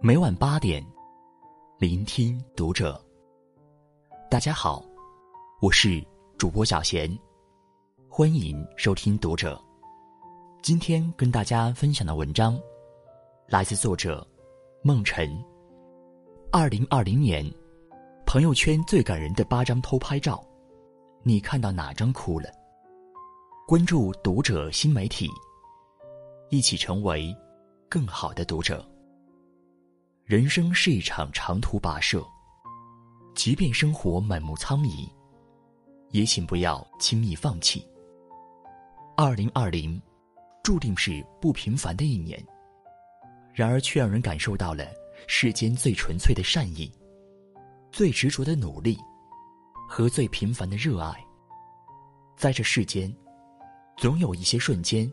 每晚八点，聆听读者。大家好，我是主播小贤，欢迎收听读者。今天跟大家分享的文章，来自作者梦辰。二零二零年，朋友圈最感人的八张偷拍照，你看到哪张哭了？关注读者新媒体，一起成为更好的读者。人生是一场长途跋涉，即便生活满目苍夷，也请不要轻易放弃。二零二零，注定是不平凡的一年，然而却让人感受到了世间最纯粹的善意、最执着的努力和最平凡的热爱。在这世间，总有一些瞬间，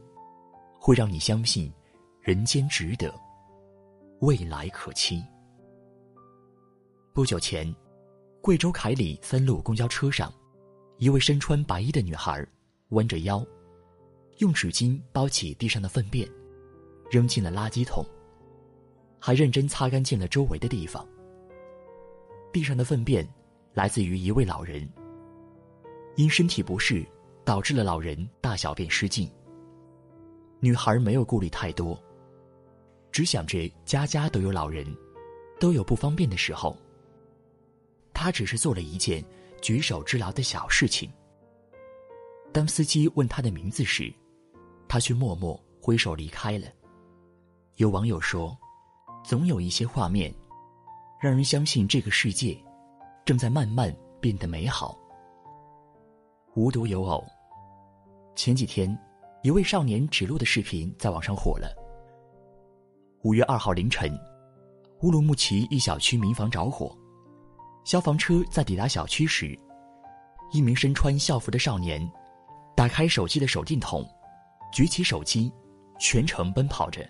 会让你相信人间值得。未来可期。不久前，贵州凯里三路公交车上，一位身穿白衣的女孩弯着腰，用纸巾包起地上的粪便，扔进了垃圾桶，还认真擦干净了周围的地方。地上的粪便来自于一位老人，因身体不适导致了老人大小便失禁。女孩没有顾虑太多。只想着家家都有老人，都有不方便的时候。他只是做了一件举手之劳的小事情。当司机问他的名字时，他却默默挥手离开了。有网友说：“总有一些画面，让人相信这个世界正在慢慢变得美好。”无独有偶，前几天，一位少年指路的视频在网上火了。五月二号凌晨，乌鲁木齐一小区民房着火，消防车在抵达小区时，一名身穿校服的少年打开手机的手电筒，举起手机，全程奔跑着。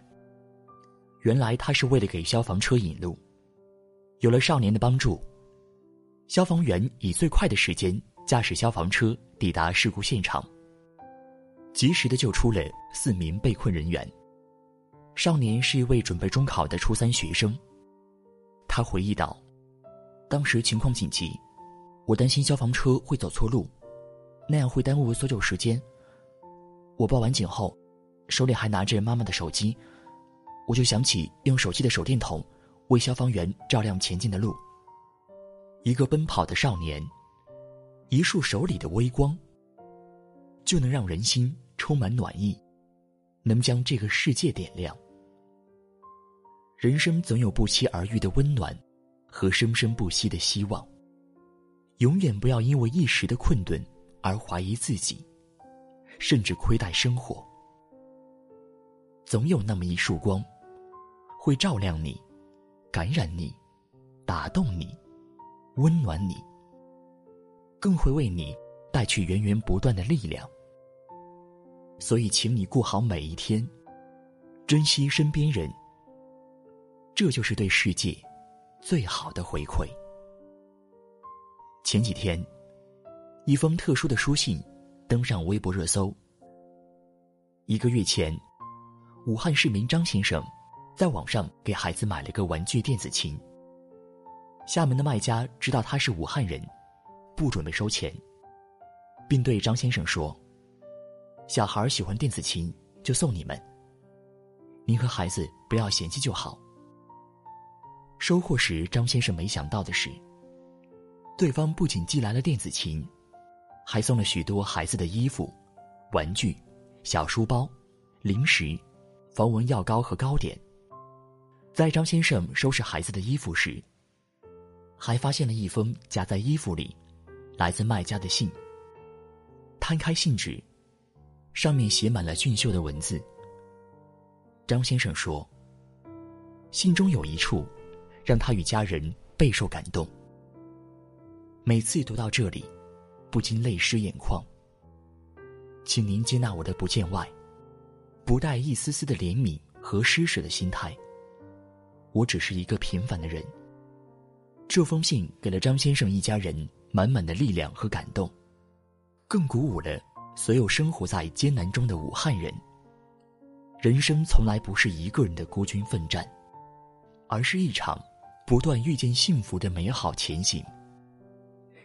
原来他是为了给消防车引路。有了少年的帮助，消防员以最快的时间驾驶消防车抵达事故现场，及时的救出了四名被困人员。少年是一位准备中考的初三学生。他回忆道：“当时情况紧急，我担心消防车会走错路，那样会耽误搜救时间。我报完警后，手里还拿着妈妈的手机，我就想起用手机的手电筒为消防员照亮前进的路。一个奔跑的少年，一束手里的微光，就能让人心充满暖意，能将这个世界点亮。”人生总有不期而遇的温暖，和生生不息的希望。永远不要因为一时的困顿而怀疑自己，甚至亏待生活。总有那么一束光，会照亮你，感染你，打动你，温暖你，更会为你带去源源不断的力量。所以，请你过好每一天，珍惜身边人。这就是对世界最好的回馈。前几天，一封特殊的书信登上微博热搜。一个月前，武汉市民张先生在网上给孩子买了个玩具电子琴。厦门的卖家知道他是武汉人，不准备收钱，并对张先生说：“小孩喜欢电子琴，就送你们。您和孩子不要嫌弃就好。”收货时，张先生没想到的是，对方不仅寄来了电子琴，还送了许多孩子的衣服、玩具、小书包、零食、防蚊药膏和糕点。在张先生收拾孩子的衣服时，还发现了一封夹在衣服里、来自卖家的信。摊开信纸，上面写满了俊秀的文字。张先生说：“信中有一处。”让他与家人备受感动。每次读到这里，不禁泪湿眼眶。请您接纳我的不见外，不带一丝丝的怜悯和施舍的心态。我只是一个平凡的人。这封信给了张先生一家人满满的力量和感动，更鼓舞了所有生活在艰难中的武汉人。人生从来不是一个人的孤军奋战。而是一场不断遇见幸福的美好前行。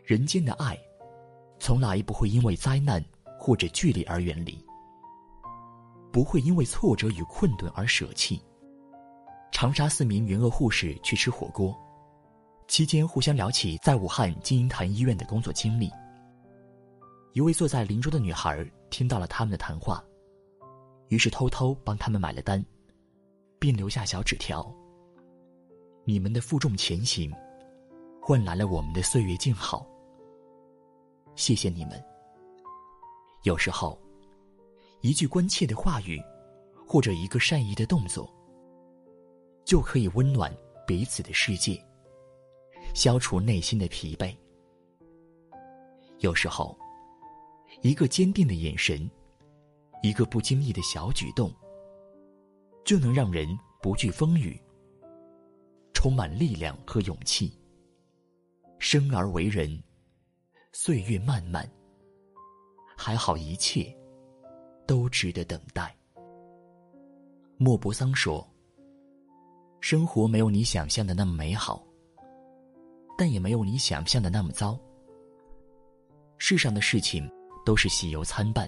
人间的爱，从来不会因为灾难或者距离而远离，不会因为挫折与困顿而舍弃。长沙四名援鄂护士去吃火锅，期间互相聊起在武汉金银潭医院的工作经历。一位坐在邻桌的女孩听到了他们的谈话，于是偷偷帮他们买了单，并留下小纸条：“你们的负重前行，换来了我们的岁月静好。谢谢你们。”有时候，一句关切的话语，或者一个善意的动作，就可以温暖彼此的世界，消除内心的疲惫。有时候。一个坚定的眼神，一个不经意的小举动，就能让人不惧风雨，充满力量和勇气。生而为人，岁月漫漫，还好一切都值得等待。莫泊桑说：“生活没有你想象的那么美好，但也没有你想象的那么糟。世上的事情。”都是喜忧参半，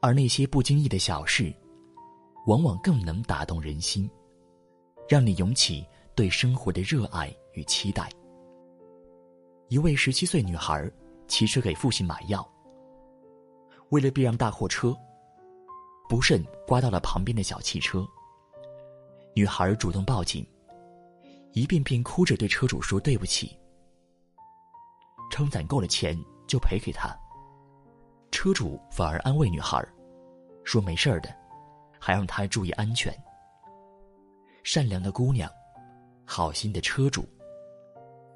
而那些不经意的小事，往往更能打动人心，让你涌起对生活的热爱与期待。一位十七岁女孩骑车给父亲买药，为了避让大货车，不慎刮到了旁边的小汽车。女孩主动报警，一遍遍哭着对车主说对不起，称攒够了钱就赔给他。车主反而安慰女孩，说没事儿的，还让她注意安全。善良的姑娘，好心的车主，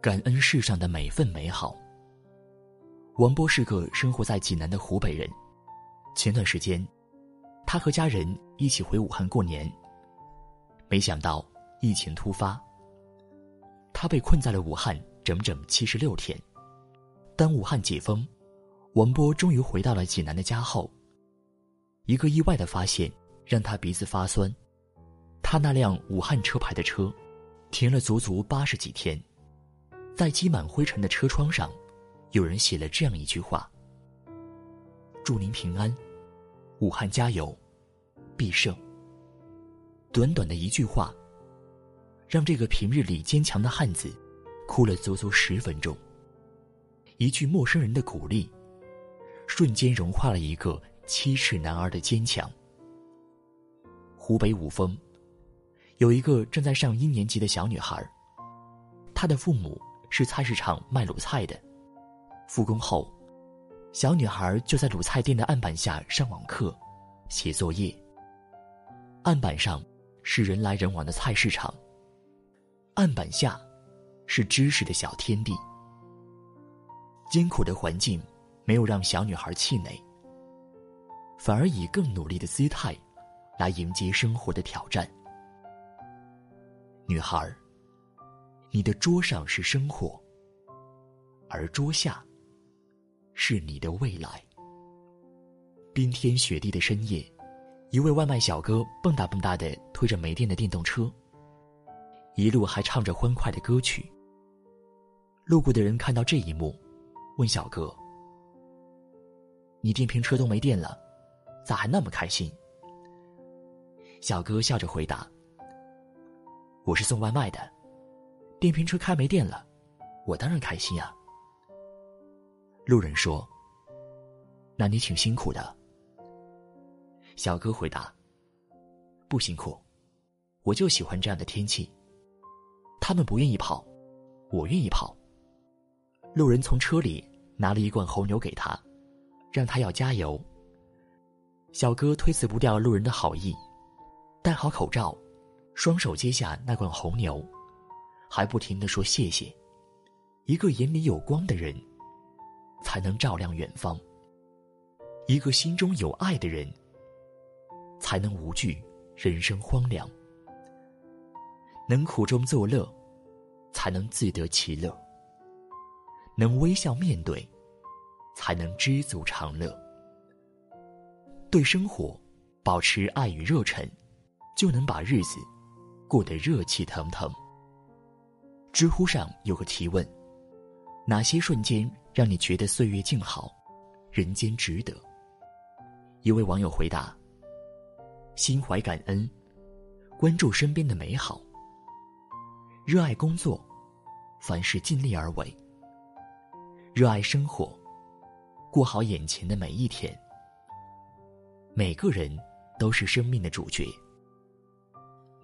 感恩世上的每份美好。王波是个生活在济南的湖北人，前段时间，他和家人一起回武汉过年，没想到疫情突发，他被困在了武汉整整七十六天。当武汉解封。王波终于回到了济南的家后，一个意外的发现让他鼻子发酸。他那辆武汉车牌的车，停了足足八十几天，在积满灰尘的车窗上，有人写了这样一句话：“祝您平安，武汉加油，必胜。”短短的一句话，让这个平日里坚强的汉子，哭了足足十分钟。一句陌生人的鼓励。瞬间融化了一个七尺男儿的坚强。湖北武峰，有一个正在上一年级的小女孩，她的父母是菜市场卖卤菜的。复工后，小女孩就在卤菜店的案板下上网课、写作业。案板上是人来人往的菜市场，案板下是知识的小天地。艰苦的环境。没有让小女孩气馁，反而以更努力的姿态来迎接生活的挑战。女孩，你的桌上是生活，而桌下是你的未来。冰天雪地的深夜，一位外卖小哥蹦跶蹦跶的推着没电的电动车，一路还唱着欢快的歌曲。路过的人看到这一幕，问小哥。你电瓶车都没电了，咋还那么开心？小哥笑着回答：“我是送外卖的，电瓶车开没电了，我当然开心啊。”路人说：“那你挺辛苦的。”小哥回答：“不辛苦，我就喜欢这样的天气。他们不愿意跑，我愿意跑。”路人从车里拿了一罐红牛给他。让他要加油。小哥推辞不掉路人的好意，戴好口罩，双手接下那罐红牛，还不停的说谢谢。一个眼里有光的人，才能照亮远方。一个心中有爱的人，才能无惧人生荒凉。能苦中作乐，才能自得其乐。能微笑面对。才能知足常乐。对生活保持爱与热忱，就能把日子过得热气腾腾。知乎上有个提问：哪些瞬间让你觉得岁月静好，人间值得？一位网友回答：心怀感恩，关注身边的美好，热爱工作，凡事尽力而为，热爱生活，过好眼前的每一天。每个人都是生命的主角，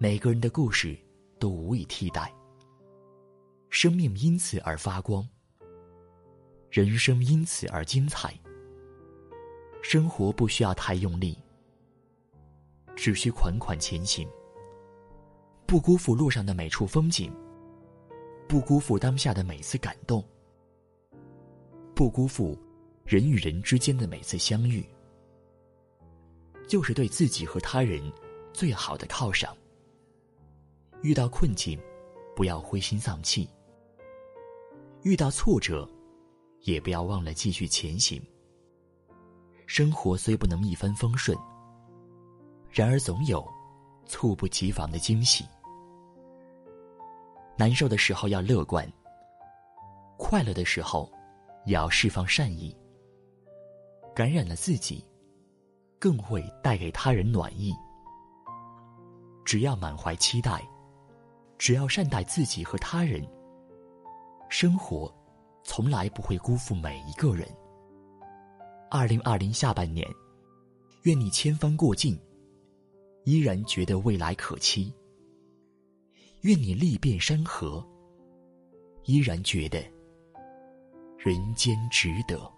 每个人的故事都无以替代。生命因此而发光，人生因此而精彩。生活不需要太用力，只需款款前行。不辜负路上的每处风景，不辜负当下的每次感动，不辜负人与人之间的每次相遇。就是对自己和他人最好的犒赏。遇到困境，不要灰心丧气；遇到挫折，也不要忘了继续前行。生活虽不能一帆风顺，然而总有猝不及防的惊喜。难受的时候要乐观，快乐的时候也要释放善意。感染了自己。更会带给他人暖意。只要满怀期待，只要善待自己和他人，生活从来不会辜负每一个人。二零二零下半年，愿你千帆过尽，依然觉得未来可期；愿你历遍山河，依然觉得人间值得。